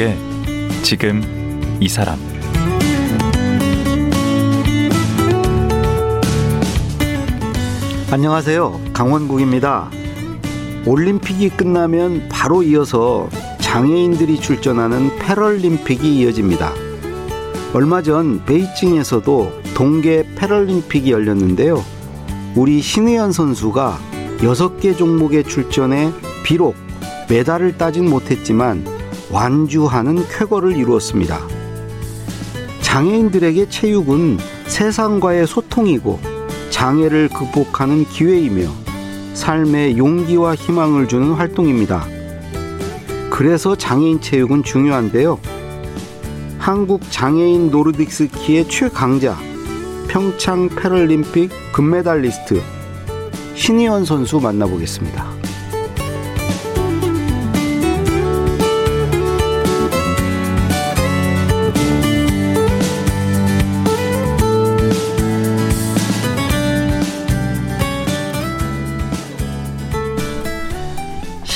강원국의 지금 이 사람 안녕하세요. 강원국입니다. 올림픽이 끝나면 바로 이어서 장애인들이 출전하는 패럴림픽이 이어집니다. 얼마 전 베이징에서도 동계 패럴림픽이 열렸는데요. 우리 신의연 선수가 6개 종목에 출전해 비록 메달을 따진 못했지만 완주하는 쾌거를 이루었습니다. 장애인들에게 체육은 세상과의 소통이고 장애를 극복하는 기회이며 삶의 용기와 희망을 주는 활동입니다. 그래서 장애인 체육은 중요한데요. 한국 장애인 노르딕 스키의 최강자, 평창 패럴림픽 금메달리스트 신희원 선수 만나보겠습니다.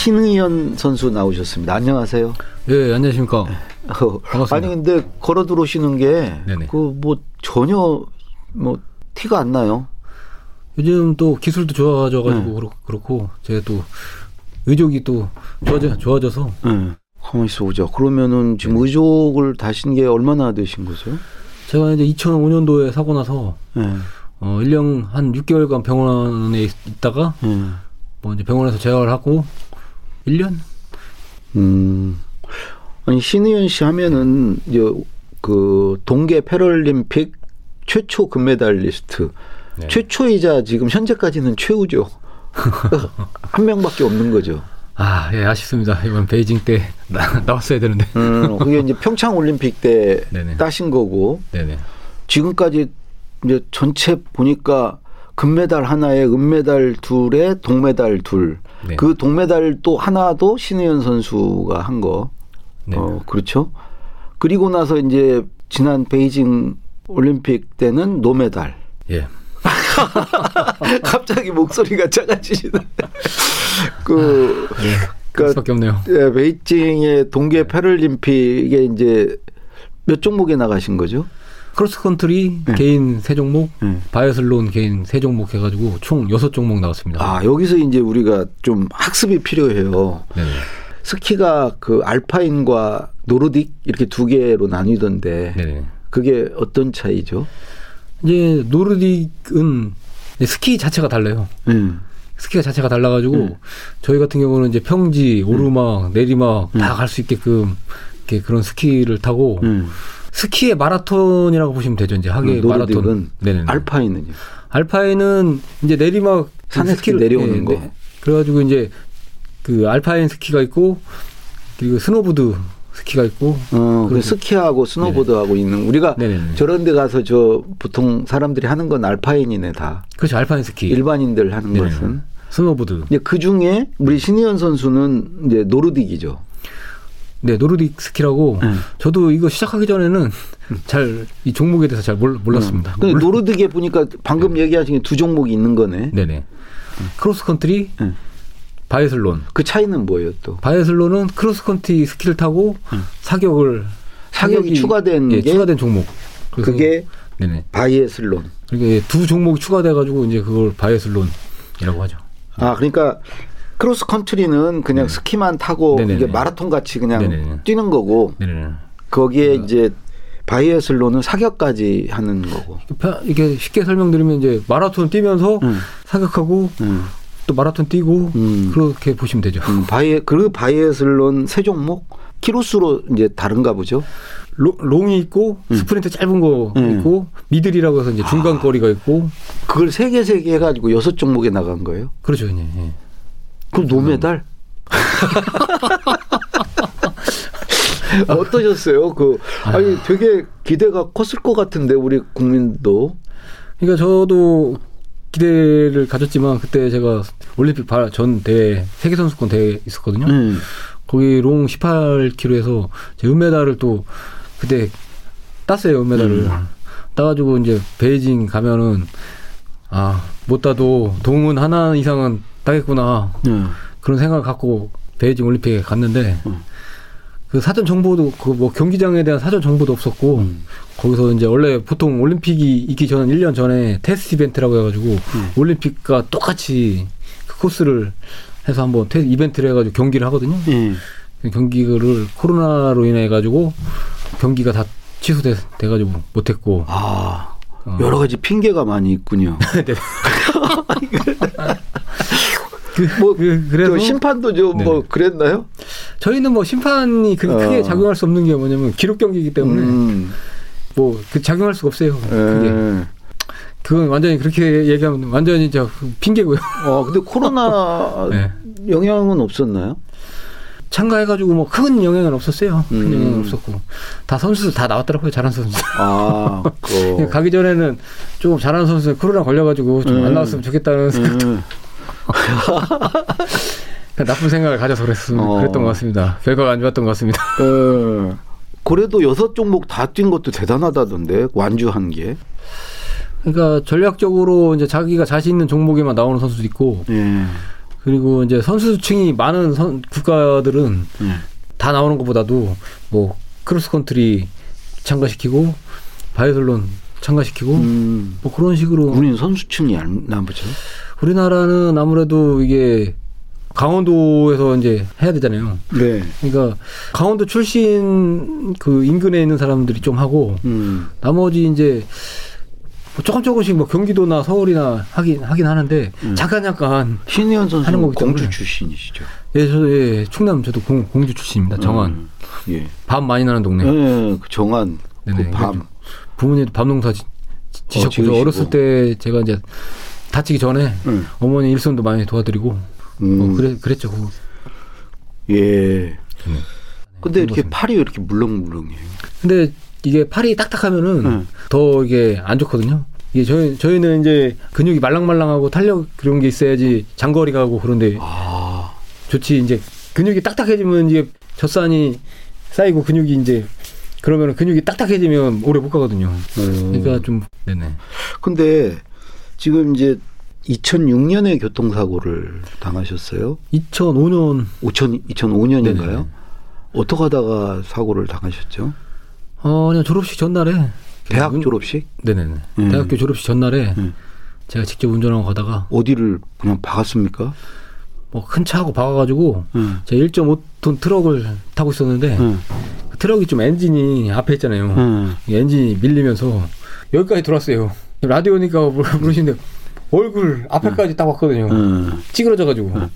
신의연 선수 나오셨습니다. 안녕하세요. 예, 안녕하십니까. 어, 반갑습니다. 아니 근데 걸어 들어오시는 게 그. 뭐 전혀 뭐 티가 안 나요. 요즘 또 기술도 좋아져가지고 네. 그렇- 그렇고 제가 또 의족이 또 좋아져, 좋아져서 네. 가만히 있어 보자. 그러면은 지금 의족을 다신 게 얼마나 되신 거죠? 제가 이제 2005년도에 사고 나서 네. 어 1년 한 6개월간 병원에 있- 있다가 네. 뭐 이제 병원에서 재활을 하고 1년? 음. 아니 신의연 씨 하면은 그 동계 패럴림픽 최초 금메달리스트 네. 최초이자 지금 현재까지는 최우죠. 한 명밖에 없는 거죠. 아, 예, 아쉽습니다. 이번 베이징 때 나, 나왔어야 되는데. 음, 그게 이제 평창 올림픽 때 네네. 따신 거고 네네. 지금까지 이제 전체 보니까 금메달 하나에 은메달 둘에 동메달 둘. 네. 그 동메달 또 하나도 신혜연 선수가 한 거. 네. 어, 그렇죠. 그리고 나서 이제 지난 베이징 올림픽 때는 노메달. 예. 갑자기 목소리가 작아지시네. 그, 예. 그러니까 그럴 수밖에 없네요. 예, 베이징의 동계 패럴림픽에 이제 몇 종목에 나가신 거죠? 크로스컨트리 네. 개인 세 종목, 네. 바이애슬론 개인 세 종목 해가지고 총 여섯 종목 나갔습니다. 아, 여기서 이제 우리가 좀 학습이 필요해요. 네네. 스키가 그 알파인과 노르딕 이렇게 두 개로 나뉘던데 네네. 그게 어떤 차이죠? 이제 노르딕은 스키 자체가 달라요. 음. 스키가 자체가 달라가지고 음. 저희 같은 경우는 이제 평지, 오르막, 내리막 음. 다갈 수 있게끔 이렇게 그런 스키를 타고 음. 스키의 마라톤이라고 보시면 되죠. 이제 하계 음, 마라톤. 노르딕은 네네. 알파인은요. 알파인은 이제 내리막 산에 스키 내려오는 예, 거. 네. 그래가지고 이제 그 알파인 스키가 있고 그리고 스노보드 스키가 있고 어, 그 스키하고 스노보드하고 있는 우리가 네네네. 저런 데 가서 저 보통 사람들이 하는 건 알파인이네 다. 그렇죠. 알파인 스키. 일반인들 하는 네네. 것은. 스노보드. 이제 그 중에 우리 신의현 선수는 이제 노르딕이죠. 네, 노르딕 스키라고 네. 저도 이거 시작하기 전에는 잘 이 종목에 대해서 잘 몰, 몰랐습니다. 근데 몰- 노르딕에 보니까 방금 얘기하신 게 두 종목이 있는 거네. 네 네. 크로스컨트리, 네. 바이애슬론. 그 차이는 뭐예요 또? 바이애슬론은 크로스컨트리 스키를 타고 사격을 사격이 추가된 예, 게 추가된 종목. 그게 네네. 바이애슬론. 그러니까 두 종목이 추가돼 가지고 이제 그걸 바이애슬론이라고 하죠. 아 그러니까 크로스 컨트리는 그냥 스키만 타고 네네네. 이게 마라톤 같이 그냥 네네네. 뛰는 거고 네네. 거기에 이제 바이애슬론은 사격까지 하는 거고. 펴- 이렇게 쉽게 설명드리면 이제 마라톤 뛰면서 음. 사격하고 음. 또 마라톤 뛰고 음. 그렇게 보시면 되죠. 음, 바이에 그 바이애슬론 세 종목 키로수로 이제 다른가 보죠. 로- long이 있고 스프린트 짧은 거 음. 있고 middle이라고 해서 이제 중간 거리가 있고 그걸 세 개 세 개 해가지고 여섯 종목에 나간 거예요. 그렇죠. 예. 예. 그럼 노메달? 어떠셨어요? 그 아니 되게 기대가 컸을 것 같은데 우리 국민도 그러니까 저도 기대를 가졌지만 그때 제가 올림픽 바- 전 대회 세계 선수권 대회 있었거든요. 음. 거기 롱 18km에서 제 은메달을 또 그때 땄어요 은메달을 따가지고 이제 베이징 가면은 아못 따도 동은 하나 이상은 따겠구나 음. 그런 생각을 갖고 베이징 올림픽에 갔는데 음. 그 사전 정보도 그 뭐 경기장에 대한 사전 정보도 없었고 음. 거기서 이제 원래 보통 올림픽이 있기 전 1년 전에 테스트 이벤트라고 해가지고 음. 올림픽과 똑같이 그 코스를 해서 한번 테스트 이벤트를 해가지고 경기를 하거든요. 예. 그 경기를 코로나로 인해 가지고 경기가 다 취소돼 돼가지고 못했고 아 어. 여러 가지 핑계가 많이 있군요. 네. 그, 뭐, 그, 그래서 또 심판도 좀뭐 네네. 그랬나요? 저희는 뭐 심판이 그 어. 크게 작용할 수 없는 게 뭐냐면 기록 경기이기 때문에 음. 뭐그 작용할 수가 없어요. 그게 예. 그건 완전히 그렇게 얘기하면 완전히 저 핑계고요. 어 근데 코로나 네. 영향은 없었나요? 참가해가지고 뭐 큰 영향은 없었어요. 큰 음. 영향은 없었고 다 선수 다 나왔더라고요. 잘한 선수. 아, 그. 가기 전에는 조금 잘하는 선수 코로나 걸려가지고 좀안 음. 나왔으면 좋겠다는 생각, 음. 나쁜 생각을 가져서 그랬, 어. 그랬던 것 같습니다. 결과가 안 좋았던 것 같습니다. 예. 그래도 여섯 종목 다 뛴 것도 대단하다던데 완주한 게. 그러니까 전략적으로 이제 자기가 자신 있는 종목에만 나오는 선수도 있고 예. 그리고 이제 선수층이 많은 선- 국가들은 예. 다 나오는 것보다도 뭐 크로스컨트리 참가시키고 바이애슬론 참가시키고 음. 뭐 그런 식으로 우리는 선수층이 얇나 보죠. 우리나라는 아무래도 이게 강원도에서 이제 해야 되잖아요. 네. 그러니까 강원도 출신 그 인근에 있는 사람들이 좀 하고 음. 나머지 이제 뭐 조금 조금씩 뭐 경기도나 서울이나 하긴 하긴 하는데 음. 잠깐 잠깐 신의현 하는 선수는 거기 때문에. 공주 출신이시죠. 예, 저 예, 충남 저도 공, 공주 출신입니다. 정안 음. 예. 밤 많이 나는 동네. 예, 그 정한 네네. 그 밤. 부모님도 밤 농사 지, 지셨고 저 지으시고. 어렸을 때 제가 이제 다치기 전에 음. 어머니 일손도 많이 도와드리고 음. 뭐 그래 그랬죠. 그거. 예. 근데 이렇게 팔이 왜 이렇게 물렁물렁해요? 근데 이게 팔이 딱딱하면은 음. 더 이게 안 좋거든요. 이게 저희 저희는 이제 근육이 말랑말랑하고 탄력 그런 게 있어야지 장거리 가고 그런데 아. 좋지 이제 근육이 딱딱해지면 이제 젖산이 쌓이고 근육이 이제 그러면 근육이 딱딱해지면 오래 못 가거든요. 음. 그러니까 좀 네네. 근데 지금 이제 2006년에 교통사고를 당하셨어요. 2005년 2000, 2005년인가요? 네네. 어떻게 하다가 사고를 당하셨죠? 어 그냥 졸업식 전날에 대학 운- 졸업식? 네네네. 음. 대학교 졸업식 전날에 음. 제가 직접 운전하고 가다가 어디를 그냥 박았습니까? 뭐 큰 차하고 박아가지고 응. 제가 1.5톤 트럭을 타고 있었는데 응. 그 트럭이 좀 엔진이 앞에 있잖아요. 응. 이 엔진이 밀리면서 여기까지 들어왔어요. 라디오니까 물- 물으시는데 얼굴 앞에까지 딱 왔거든요. 응. 찌그러져가지고 응.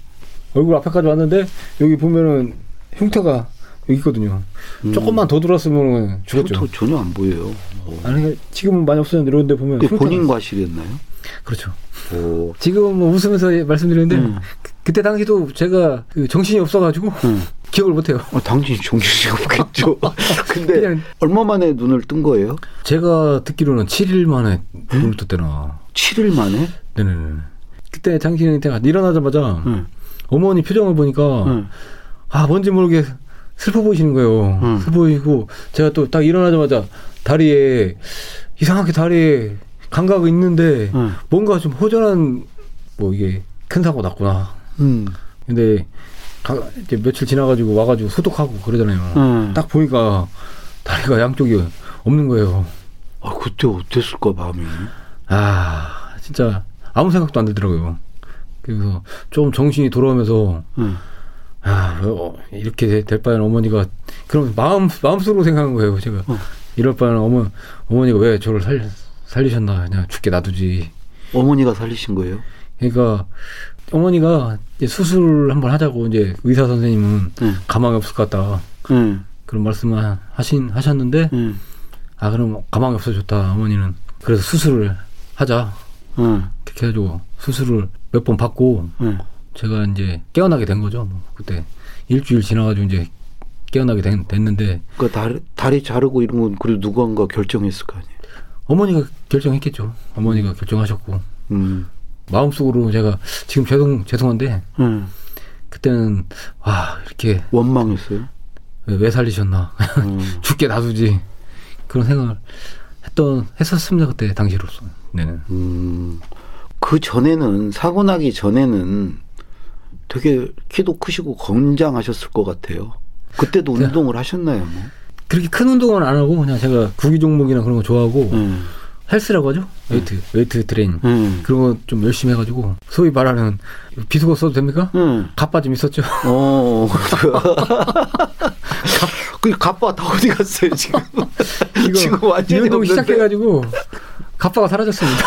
얼굴 앞에까지 왔는데 여기 보면은 흉터가 여기 있거든요. 조금만 더 들어왔으면 죽었죠. 전혀 안 보여요. 오. 아니 그러니까 지금은 많이 없어졌는데 이런데 보면 본인 과실이었나요? 그렇죠. 오. 지금 뭐 웃으면서 말씀드리는데 음. 그, 때 당시도 제가 그 정신이 없어가지고 응. 기억을 못해요. 어, 당신이 정신이 없겠죠. 근데 얼마 만에 눈을 뜬 거예요? 제가 듣기로는 7일 만에 눈을 떴대나. 7일 만에? 네네네. 그때 제가 일어나자마자 응. 어머니 표정을 보니까 응. 아 뭔지 모르게 슬퍼 보이시는 거예요. 음. 슬퍼 보이고 제가 또 딱 일어나자마자 다리에 이상하게 다리에 감각이 있는데 응. 뭔가 좀 허전한 뭐 이게 큰 사고 났구나. 응. 근데 가, 이제 며칠 지나가지고 와가지고 소독하고 그러잖아요. 응. 딱 보니까 다리가 양쪽이 없는 거예요. 아, 그때 어땠을까, 마음이. 아 진짜 아무 생각도 안 들더라고요. 그래서 좀 정신이 돌아오면서 응. 아 어, 이렇게 될- 될 바에는 어머니가 그럼 마음 마음속으로 생각한 거예요. 제가 어. 이럴 바에는 어머 어머니가 왜 저를 살 살리셨나 그냥 죽게 놔두지. 어머니가 살리신 거예요? 그러니까 어머니가 이제 수술 한번 하자고 이제 의사 선생님은 응. 가망이 없을 것 같다 응. 그런 말씀을 하신 하셨는데 응. 아 그럼 가망이 없어졌다 어머니는 그래서 수술을 하자 응. 그렇게 해가지고 수술을 몇 번 받고 응. 제가 이제 깨어나게 된 거죠. 뭐 그때 일주일 지나가지고 이제 깨어나게 된- 됐는데 그 다리, 다리 자르고 이런 건 그래도 누군가 결정했을 거 아니에요? 어머니가 결정했겠죠. 어머니가 결정하셨고 음. 마음속으로 제가 지금 죄송 죄송한데 응. 그때는 와 이렇게 원망했어요? 왜, 왜 살리셨나 음. 죽게 놔두지 그런 생각을 했던 했었습니다 그때 당시로서. 네네. 음. 그 전에는, 사고 나기 전에는 되게 키도 크시고 건장하셨을 것 같아요. 그때도 네. 운동을 하셨나요? 뭐? 그렇게 큰 운동은 안 하고 그냥 제가 구기 종목이나 그런 거 좋아하고 음. 헬스라고 하죠. 웨이트 웨이트 트레이닝 음. 그런 거 좀 열심히 해가지고 소위 말하는 비속어 써도 됩니까? 음. 가빠 좀 있었죠. 어. 그 갑바 다 어디 갔어요 지금? 지금 완전히 이 운동? 시작해가지고 가빠가 사라졌습니다.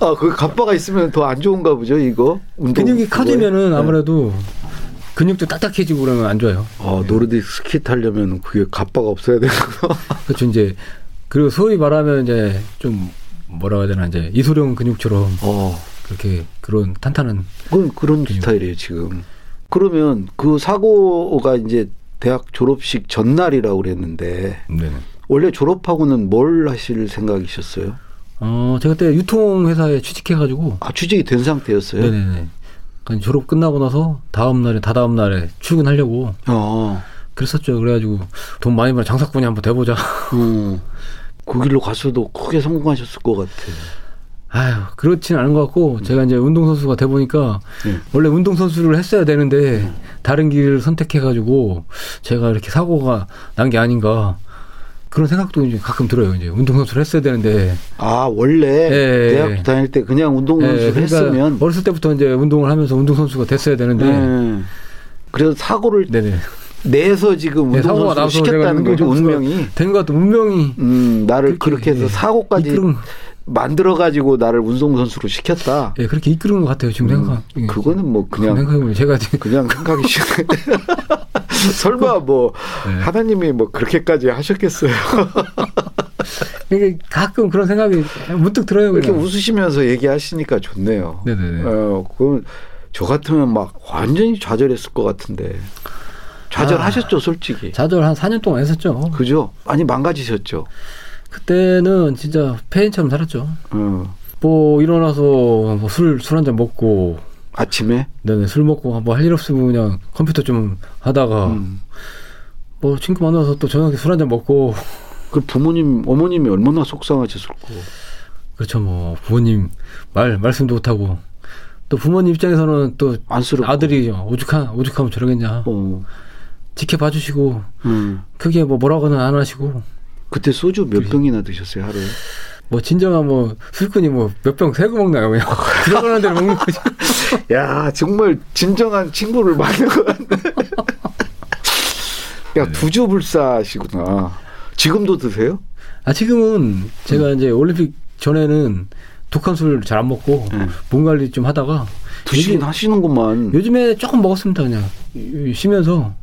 아, 그 갑바가 있으면 더 안 좋은가 보죠 이거. 운동 근육이? 커지면은 네. 아무래도 근육도 딱딱해지고 그러면 안 좋아요. 아, 노르딕 스키 타려면 그게 갑바가 없어야 되는구나. 그렇죠 이제 그리고 소위 말하면 이제 좀 뭐라 해야 되나 이제 이소룡 근육처럼 어. 그렇게 그런 탄탄한 그건 그런 스타일이에요 지금. 그러면 그 사고가 이제 대학 졸업식 전날이라고 그랬는데 네네. 원래 졸업하고는 뭘 하실 생각이셨어요? 어 제가 그때 유통 회사에 취직해가지고 아 취직이 된 상태였어요. 네네네. 그러니까 졸업 끝나고 나서 다음 날에 다다음 날에 출근하려고 어. 그랬었죠. 그래가지고 돈 많이 벌어 장사꾼이 한번 돼보자. 음. 그 길로 갔어도 크게 성공하셨을 것 같아. 아유 그렇지는 않은 것 같고 제가 이제 운동선수가 돼 보니까 네. 원래 운동선수를 했어야 되는데 다른 길을 선택해가지고 제가 이렇게 사고가 난 게 아닌가 그런 생각도 이제 가끔 들어요. 이제 운동선수를 했어야 되는데 아 원래 예, 대학 예. 다닐 때 그냥 운동선수를 예, 그러니까 했으면 어렸을 때부터 이제 운동을 하면서 운동선수가 됐어야 되는데 음. 그래서 사고를 네네 내서 지금 네, 나서 제가 시켰다는 거죠 운명이. 된 것 같은 운명이 음 나를 그렇게, 그렇게 해서 예. 사고까지 이끌은 만들어 가지고 나를 운동선수로 시켰다. 예, 그렇게 이끄는 것 같아요. 지금 생각. 음, 그거는 뭐 그냥 생각해보면 제가 지금 그냥 생각이 싫어. 설마 뭐 네. 하나님이 뭐 그렇게까지 하셨겠어요. 이게 가끔 그런 생각이 문득 들어요. 이렇게. 웃으시면서 얘기하시니까 좋네요. 네네네. 어, 그건 저 같으면 막 완전히 좌절했을 것 같은데. 좌절하셨죠, 솔직히. 자절 한 4년 동안 했었죠. 그죠? 많이 망가지셨죠. 그때는 진짜 폐인처럼 살았죠. 어. 뭐 일어나서 뭐 술술 한 잔 먹고 아침에. 네네 술 먹고 뭐 할 일 없으면 그냥 컴퓨터 좀 하다가 음. 뭐 친구 만나서 또 저녁에 술 한 잔 먹고 그 부모님, 어머님이 얼마나 속상하셨을까. 그렇죠 뭐 부모님 말 말씀도 못하고 또 부모님 입장에서는 또 안쓰럽고. 아들이 오죽하 오죽하면 저러겠냐 어. 지켜봐 주시고 음. 크게 뭐 뭐라고는 안 하시고 그때 소주 몇 병이나 드셨어요, 하루에? 뭐 진정한 뭐 술꾼이 뭐 몇 병 세고 먹나요 그냥 들어가는 대로 먹는 거지 야, 정말 진정한 친구를 만난 것 같네. 네. 야, 두주불사시구나. 지금도 드세요? 아 지금은 제가 이제 올림픽 전에는 독한 술 잘 안 먹고 네. 몸 관리 좀 하다가 드시긴 요즘- 하시는구만. 요즘에 조금 먹었습니다 그냥 이- 쉬면서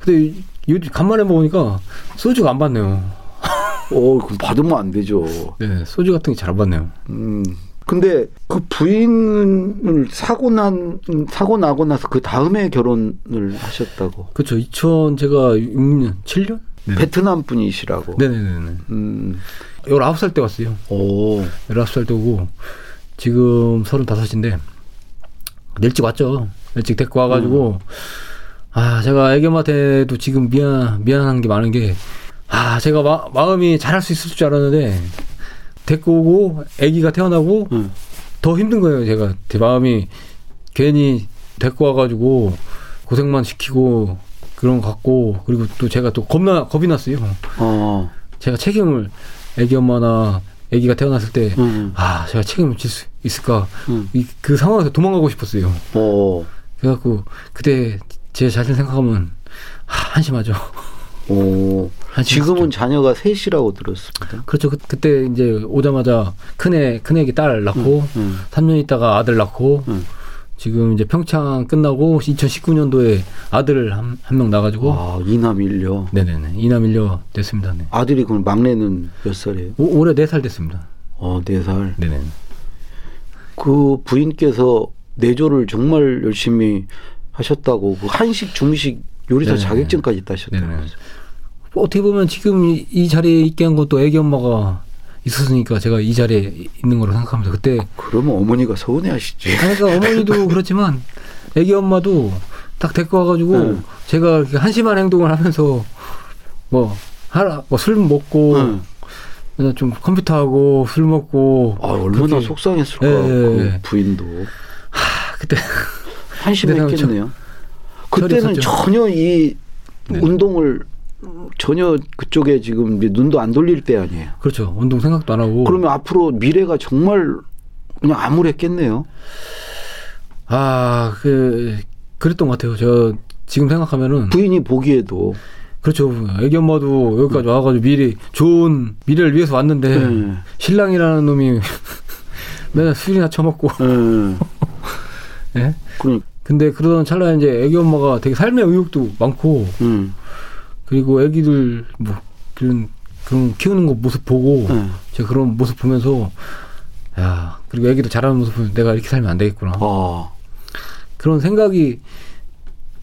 근데 요즘 간만에 먹으니까 소주가 안 받네요 어, 그럼 받으면 안 되죠. 네 소주 같은 게 잘 안 받네요 음. 근데 그 부인을 사고 난 사고 나고 나서 그 다음에 결혼을 하셨다고. 그렇죠 2000 제가 6년 7년 베트남 분이시라고. 네네네네 음. 19살 때 왔어요 오. 19살 때고 지금 35인데 일찍 왔죠 일찍 데리고 와가지고 아 제가 애기 엄마한테도 지금 미안 미안한 게 많은 게 아 제가 마, 마음이 잘할 수 있을 줄 알았는데 데리고 오고 아기가 태어나고 음. 더 힘든 거예요 제가 제 마음이 괜히 데리고 와가지고 고생만 시키고 그런 것 같고 그리고 또 제가 또 겁나 겁이 났어요 어. 제가 책임을 아기 엄마나 아기가 태어났을 때 음. 아, 제가 책임을 질 수 있을까? 음. 이, 그 상황에서 도망가고 싶었어요. 어. 그래갖고, 그때 제 자신 생각하면, 하, 한심하죠. 오. 지금은 자녀가 셋이라고 들었습니다. 그렇죠. 그, 그때 이제 오자마자 큰애, 큰애기 딸 낳고, 음. 3년 있다가 아들 낳고, 음. 지금 이제 평창 끝나고 2019년도에 아들 한, 한명 나가지고, 아, 이남 일녀. 네네네. 이남 일녀 됐습니다. 네. 아들이 그럼 막내는 몇 살이에요? 오, 올해 4살 됐습니다. 어, 네 살. 네네. 그 부인께서 내조를 정말 열심히 하셨다고 그 한식 중식 요리사 네네. 자격증까지 네네. 따셨다면서요. 뭐 어떻게 보면 지금 이, 이 자리에 있게 한 것도 애기 엄마가 있었으니까 제가 이 자리에 있는 거로 생각합니다. 그때 그러면 어머니가 서운해하시지. 그러니까 어머니도 그렇지만 애기 엄마도 딱 데리고 와가지고 응. 제가 이렇게 한심한 행동을 하면서 뭐 하라 뭐술 먹고 응. 좀 컴퓨터 하고 술 먹고 아 얼마나 그렇게- 속상했을까 예, 그 예, 예. 부인도 하, 그때 한심했겠네요. 그때는. 전혀 이 네. 운동을 전혀 그쪽에 지금 눈도 안 돌릴 때 아니에요. 그렇죠. 운동 생각도 안 하고. 그러면 앞으로 미래가 정말 그냥 암울했겠네요. 아, 그 그랬던 것 같아요. 저 지금 생각하면은 부인이 보기에도 그렇죠. 애기 엄마도 여기까지 와가지고 미래 좋은 미래를 위해서 왔는데 네. 신랑이라는 놈이 맨날 술이나 처먹고. 예. 예? 그러니까 근데 그러던 찰나에 이제 애기 엄마가 되게 삶의 의욕도 많고 음. 그리고 애기들 뭐 그런 그런 키우는 거 모습 보고 예. 제가 그런 모습 보면서 야 그리고 애기도 잘하는 모습 보면 내가 이렇게 살면 안 되겠구나 아. 그런 생각이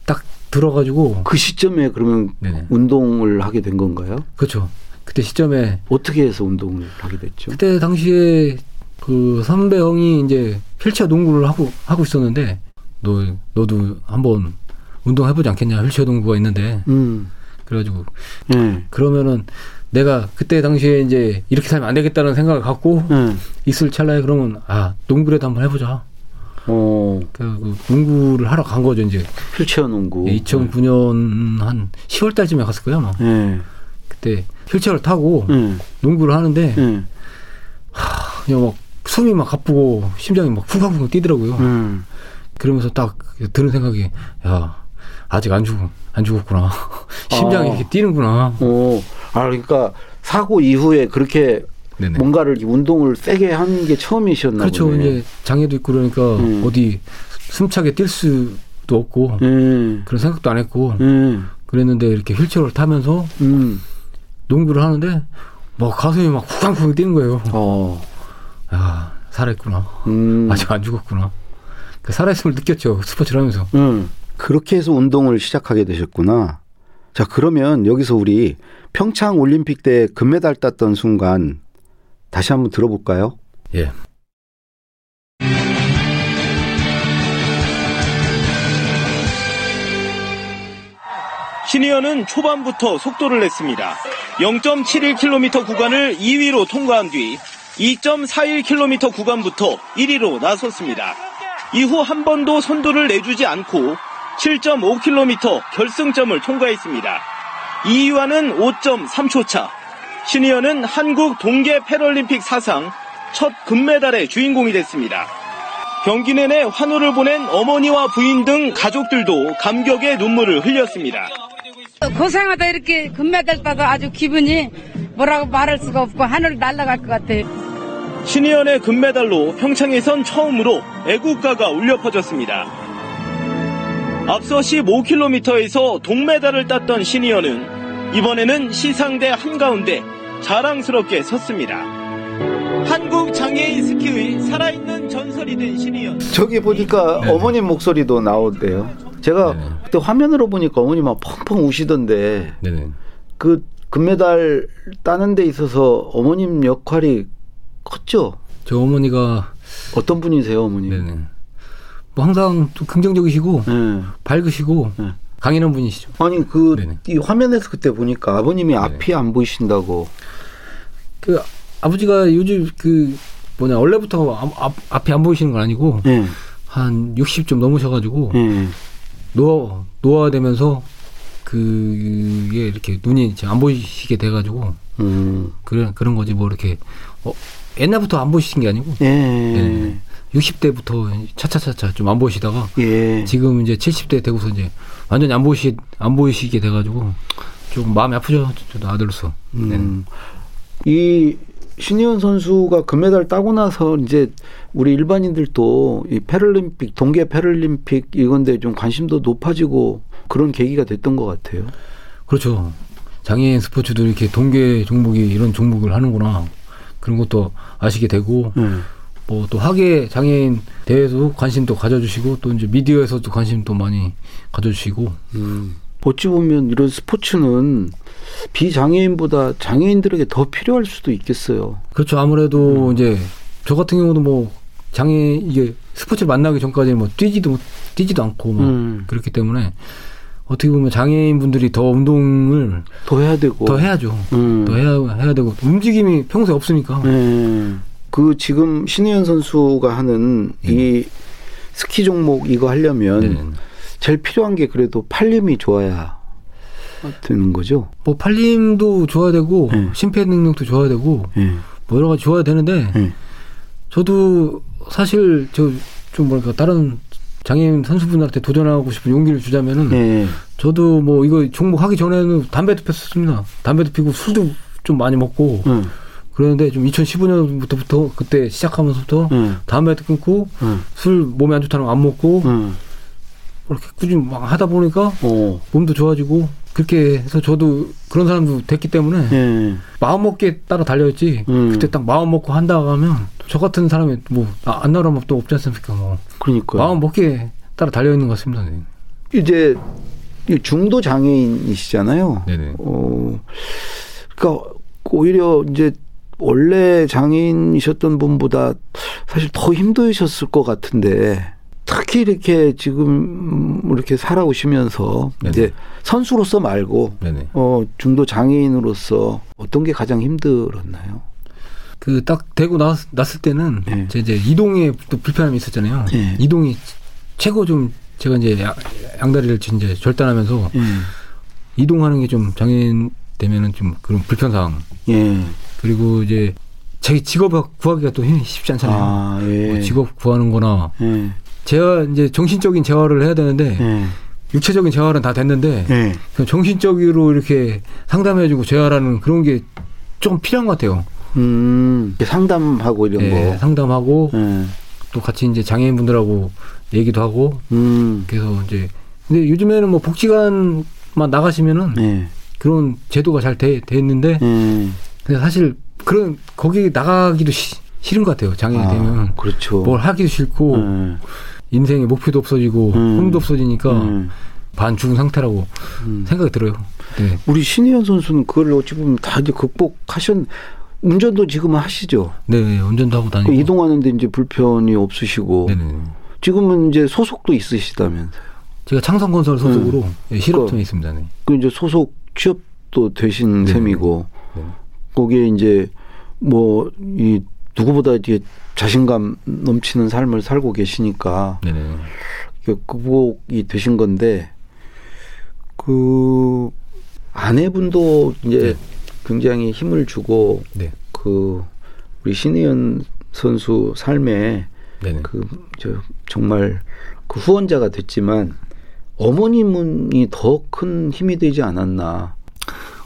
딱 들어가지고 그 시점에 그러면 네네. 운동을 하게 된 건가요? 그렇죠 그때 시점에 어떻게 해서 운동을 하게 됐죠? 그때 당시에 그 선배 형이 이제 휠체어 농구를 하고 하고 있었는데 너 너도 한번 운동해보지 않겠냐 휠체어 농구가 있는데 음. 그래가지고 예. 그러면은 내가 그때 당시에 이제 이렇게 살면 안 되겠다는 생각을 갖고 예. 있을 찰나에 그러면 아 농구라도 한번 해보자. 어. 그 농구를 하러 간 거죠 이제 휠체어 농구. 2009년 한 10월 달쯤에 갔을 거야 아마. 예. 그때 휠체어를 타고 예. 농구를 하는데 예. 그냥 막 숨이 막 가쁘고 심장이 막 쿵쾅쿵쾅 뛰더라고요. 음. 그러면서 딱 드는 생각이 야 아직 안 죽, 안 죽었구나. 심장이 아. 이렇게 뛰는구나. 어. 아 그러니까 사고 이후에 그렇게 네네. 뭔가를 운동을 세게 한 게 처음이셨나 그렇죠. 보네. 이제 장애도 있고 그러니까 음. 어디 숨차게 뛸 수도 없고 음. 그런 생각도 안 했고 음. 그랬는데 이렇게 휠체어를 타면서 음. 농구를 하는데 막 가슴이 막 쿵쾅쿵 뛰는 거예요. 어. 야 살아있구나. 음. 아직 안 죽었구나. 그 살아있음을 느꼈죠. 스포츠를 하면서. 음. 그렇게 해서 운동을 시작하게 되셨구나. 자, 그러면 여기서 우리 평창 올림픽 때 금메달 땄던 순간 다시 한번 들어볼까요? 예. 시니어는 초반부터 속도를 냈습니다. 0.71km 구간을 2위로 통과한 뒤 2.41km 구간부터 1위로 나섰습니다. 이후 한 번도 선두를 내주지 않고 7.5km 결승점을 통과했습니다. 2위와는 5.3초 차. 시니어는 한국 동계 패럴림픽 사상 첫 금메달의 주인공이 됐습니다. 경기 내내 환호를 보낸 어머니와 부인 등 가족들도 감격의 눈물을 흘렸습니다. 고생하다 이렇게 금메달 따서 아주 기분이 뭐라고 말할 수가 없고 하늘 날아갈 것 같아. 시니언의 금메달로 평창에선 처음으로 애국가가 울려 퍼졌습니다. 앞서 15km에서 동메달을 땄던 시니어는 이번에는 시상대 한가운데 자랑스럽게 섰습니다. 한국 장애인 스키의 살아있는 전설이 된 시니언. 저기 보니까 네. 어머님 목소리도 나오대요. 제가 네. 그때 화면으로 보니까 어머니 막 펑펑 우시던데 네네. 그 금메달 따는 데 있어서 어머님 역할이 컸죠? 저 어머니가 어떤 분이세요, 어머니? 네네. 뭐 항상 또 긍정적이시고 네. 밝으시고 네. 강인한 분이시죠. 아니 그 네네. 이 화면에서 그때 보니까 아버님이 앞이 안 보이신다고. 그 아버지가 요즘 그 뭐냐 원래부터 앞, 앞, 앞이 안 보이시는 건 아니고 예. 한60좀 넘으셔가지고 예. 노화 노화되면서 그게 이렇게 눈이 이제 안 보이시게 돼가지고 음. 그런 그런 거지 뭐 이렇게 어, 옛날부터 안 보이신 게 아니고 예. 네. 60대부터 차차차차 좀 안 보이시다가 예. 지금 이제 70대 되고서 이제 완전히 안 보이시 안 보이시게 돼가지고 좀 마음이 아프죠 저도 아들로서. 네. 음. 이 신희원 선수가 금메달 따고 나서 이제 우리 일반인들도 이 패럴림픽 동계 패럴림픽 이건데 좀 관심도 높아지고 그런 계기가 됐던 것 같아요. 그렇죠. 장애인 스포츠도 이렇게 동계 종목이 이런 종목을 하는구나 그런 것도 아시게 되고 예. 뭐 또 학예 장애인 대회에도 관심도 가져주시고 또 이제 미디어에서도 관심도 많이 가져주시고 음. 어찌 보면 이런 스포츠는 비장애인보다 장애인들에게 더 필요할 수도 있겠어요. 그렇죠. 아무래도 이제 저 같은 경우도 뭐 장애 이게 스포츠를 만나기 전까지 뭐 뛰지도 뛰지도 않고 막 음. 그렇기 때문에 어떻게 보면 장애인 분들이 더 운동을 더 해야 되고. 더 해야죠. 음. 더 해야 해야 되고 움직임이 평소에 없으니까. 네. 그 지금 신혜연 선수가 하는 이 스키 종목 이거 하려면 네. 제일 필요한 게 그래도 팔림이 좋아야 되는 거죠. 뭐 팔림도 좋아야 되고 네. 심폐 능력도 좋아야 되고 예. 뭐 여러 가지 좋아야 되는데 예. 저도 사실 저 좀 뭐랄까 다른 장애인 선수분들한테 도전하고 싶은 용기를 주자면은 예. 저도 뭐 이거 종목 하기 전에는 담배도 폈었습니다. 담배도 피고 술도 좀 많이 먹고 예. 그러는데 좀 2015년부터 그때 시작하면서부터 예. 담배도 끊고 예. 술 몸에 안 좋다는 거 안 먹고 예. 이렇게 꾸준히 막 하다 보니까 어. 몸도 좋아지고 그렇게 해서 저도 그런 사람도 됐기 때문에 예. 마음 먹기에 따라 달려있지 음. 그때 딱 마음 먹고 한다 하면 저 같은 사람이 뭐안 나오면 또 없지 않습니까 뭐 그러니까 마음 먹기에 따라 달려 있는 것 같습니다 네. 이제 이 중도 장애인이시잖아요. 네네. 어, 그러니까 오히려 이제 원래 장애인이셨던 분보다 사실 더 힘드셨을 것 같은데 특히 이렇게 지금 이렇게 살아오시면서 네네. 이제 선수로서 말고 네네. 어, 중도 장애인으로서 어떤 게 가장 힘들었나요? 그 딱 되고 났, 났을 때는 네. 제 이제 이동에 또 불편함이 있었잖아요 네. 이동이 최고 좀 제가 이제 양, 양다리를 이제 절단하면서 예. 이동하는 게 좀 장애인 되면은 좀 그런 불편 사항 예. 그리고 이제 자기 직업 구하기가 또 힘- 쉽지 않잖아요 아, 예. 뭐 직업 구하는 거나 예. 재활 이제 정신적인 재활을 해야 되는데 예. 육체적인 재활은 다 됐는데 예. 정신적으로 이렇게 상담해주고 재활하는 그런 게 좀 필요한 것 같아요. 음, 상담하고 이런 예, 거. 상담하고 예. 또 같이 이제 장애인분들하고 얘기도 하고 음, 그래서 이제 근데 요즘에는 뭐 복지관만 나가시면은 예. 그런 제도가 잘 돼 있는데 예. 근데 사실 그런 거기 나가기도 시- 싫은 것 같아요. 장애인 아, 되면 그렇죠. 뭘 하기도 싫고 예. 인생의 목표도 없어지고 음. 꿈도 없어지니까 음. 반 죽은 상태라고 음. 생각이 들어요. 네. 우리 신희연 선수는 그걸 어찌 보면 다 이제 극복하셨, 운전도 지금 하시죠. 네, 운전도 하고 그 다니고. 이동하는데 이제 불편이 없으시고. 네네. 지금은 이제 소속도 있으시다면서요. 제가 창성건설 소속으로 예, 실업팀에 그- 있습니다. 네. 그 이제 소속 취업도 되신 네. 셈이고. 네. 거기에 이제 뭐 이 누구보다 이제 자신감 넘치는 삶을 살고 계시니까 네네. 이게 극복이 되신 건데 그 아내분도 이제 네. 굉장히 힘을 주고 네. 그 우리 신혜연 선수 삶에. 그 저 정말 그 후원자가 됐지만 어머님이 더 큰 힘이 되지 않았나.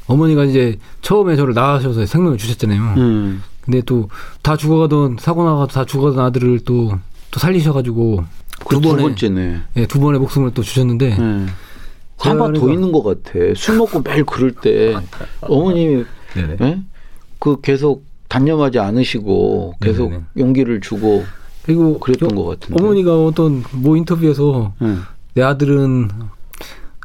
어머니가 이제 처음에 저를 낳으셔서 생명을 주셨잖아요. 음. 근데 또 다 죽어가던 사고 나가도 다 죽어가던 아들을 또 또 살리셔가지고 그두두 번에 번째네. 예, 두 번의 목숨을 또 주셨는데 네. 하나 더 있는 것 같아. 술 먹고 매일 그럴 때 어머님이 네네. 예? 그 계속 단념하지 않으시고 계속 네네네. 용기를 주고 그리고 그랬던 저- 것 같은데. 어머니가 어떤 뭐 인터뷰에서 예. 내 아들은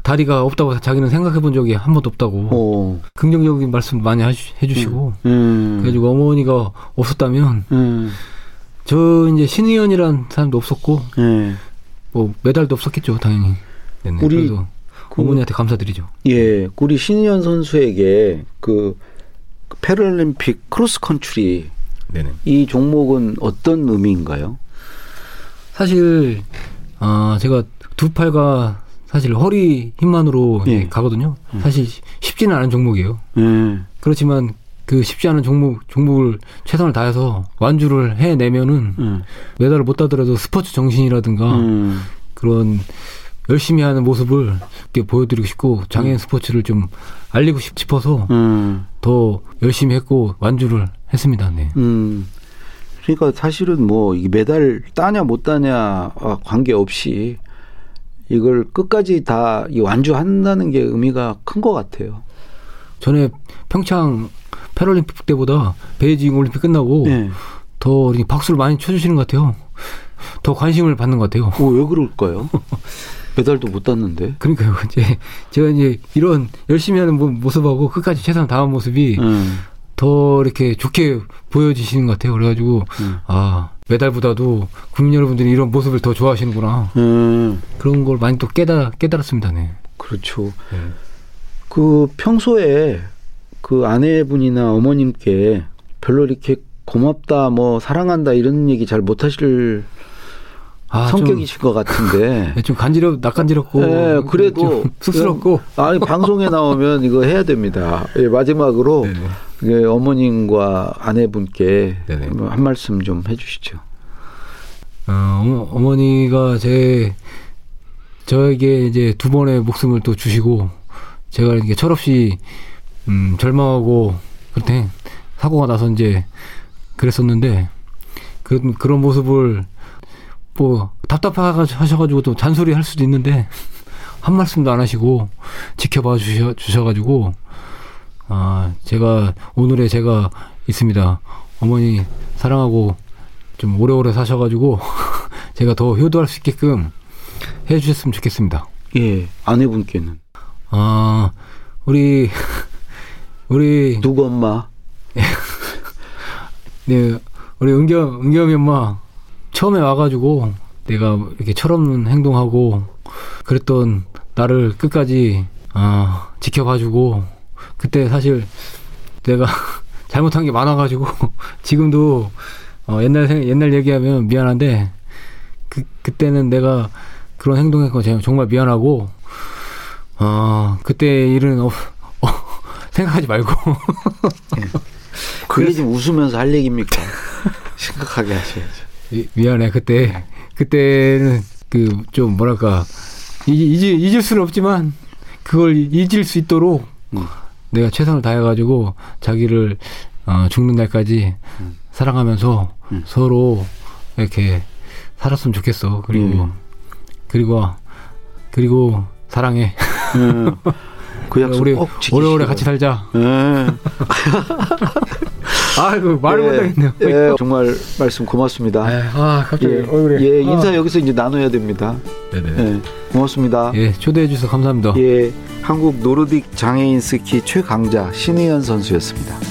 다리가 없다고 자기는 생각해 본 적이 한 번도 없다고 어. 긍정적인 말씀 많이 해주시고 음. 그래가지고 어머니가 없었다면 음. 저 이제 신의원이란 사람도 없었고 예. 뭐 메달도 없었겠죠 당연히. 네네. 우리 그래서 그- 어머니한테 감사드리죠. 예, 우리 신의현 선수에게 그 패럴림픽 크로스 컨트리 네네. 이 종목은 어떤 의미인가요? 사실 아 제가 두 팔과 사실 허리 힘만으로 예. 가거든요. 사실 쉽지는 않은 종목이에요. 예. 그렇지만 그 쉽지 않은 종목 종목을 최선을 다해서 완주를 해내면은 음. 메달을 못 따더라도 스포츠 정신이라든가 음. 그런 열심히 하는 모습을 보여드리고 싶고 장애인 스포츠를 좀 알리고 싶- 싶어서 음. 더 열심히 했고 완주를 했습니다. 네. 음. 그러니까 사실은 뭐이 메달 따냐 못 따냐 관계 없이 이걸 끝까지 다이 완주한다는 게 의미가 큰 것 같아요. 전에 평창 패럴림픽 때보다 베이징 올림픽 끝나고 네. 더 박수를 많이 쳐주시는 것 같아요. 더 관심을 받는 것 같아요. 어, 왜 그럴까요? 메달도 못 땄는데. 그러니까요. 이제 제가 이제 이런 열심히 하는 모- 모습하고 끝까지 최선을 다한 모습이 음. 더 이렇게 좋게 보여지시는 것 같아요. 그래가지고 음. 아 메달보다도 국민 여러분들이 이런 모습을 더 좋아하시는구나 음. 그런 걸 많이 또 깨달 깨달았습니다. 네. 그렇죠. 네. 그 평소에 그 아내분이나 어머님께 별로 이렇게 고맙다 뭐 사랑한다 이런 얘기 잘 못하실 아, 성격이신 것 같은데. 좀, 좀 간지럽, 낯간지럽고. 예, 그래도 좀 쑥스럽고. 아니 방송에 나오면 이거 해야 됩니다. 예, 마지막으로. 예, 어머님과 아내분께 네네. 뭐한 말씀 좀 해주시죠. 어, 어머- 어머 니가 제 저에게 이제 두 번의 목숨을 또 주시고 제가 이게 철없이 음, 절망하고 그때 사고가 나서 이제 그랬었는데 그런 그런 모습을 뭐 답답하셔가지고 또 잔소리 할 수도 있는데 한 말씀도 안 하시고 지켜봐 주셔 주셔가지고 아 제가 오늘의 제가 있습니다 어머니 사랑하고 좀 오래오래 사셔가지고 제가 더 효도할 수 있게끔 해주셨으면 좋겠습니다. 예, 아내분께는 아 우리 우리 누구 엄마? 네 우리 은경 은경이 엄마 처음에 와가지고 내가 이렇게 철없는 행동하고 그랬던 나를 끝까지 아 지켜봐주고 그때 사실 내가 잘못한 게 많아가지고 지금도 어, 옛날 생- 옛날 얘기하면 미안한데 그 그때는 내가 그런 행동했고 정말 미안하고 어 그때 일은 어, 어, 생각하지 말고 그게 지금 웃으면서 할 얘기입니까? 심각하게 하셔야죠. 미- 미안해 그때 그때는 그 좀 뭐랄까 이- 잊을 잊을 수는 없지만 그걸 잊을 수 있도록 음. 내가 최선을 다해가지고 자기를 어, 죽는 날까지 사랑하면서 음. 서로 이렇게 살았으면 좋겠어 그리고 음. 그리고 그리고 사랑해 음, 그 약속 우리. 오래오래 같이 살자 예. 아이고 말을 예, 못하겠네요 예, 정말 말씀 고맙습니다. 아 갑자기 예, 얼굴에 예, 인사 아. 여기서 이제 나눠야 됩니다. 네네 예, 고맙습니다. 예 초대해 주셔서 감사합니다 예, 한국 노르딕 장애인 스키 최강자 신의현 선수였습니다.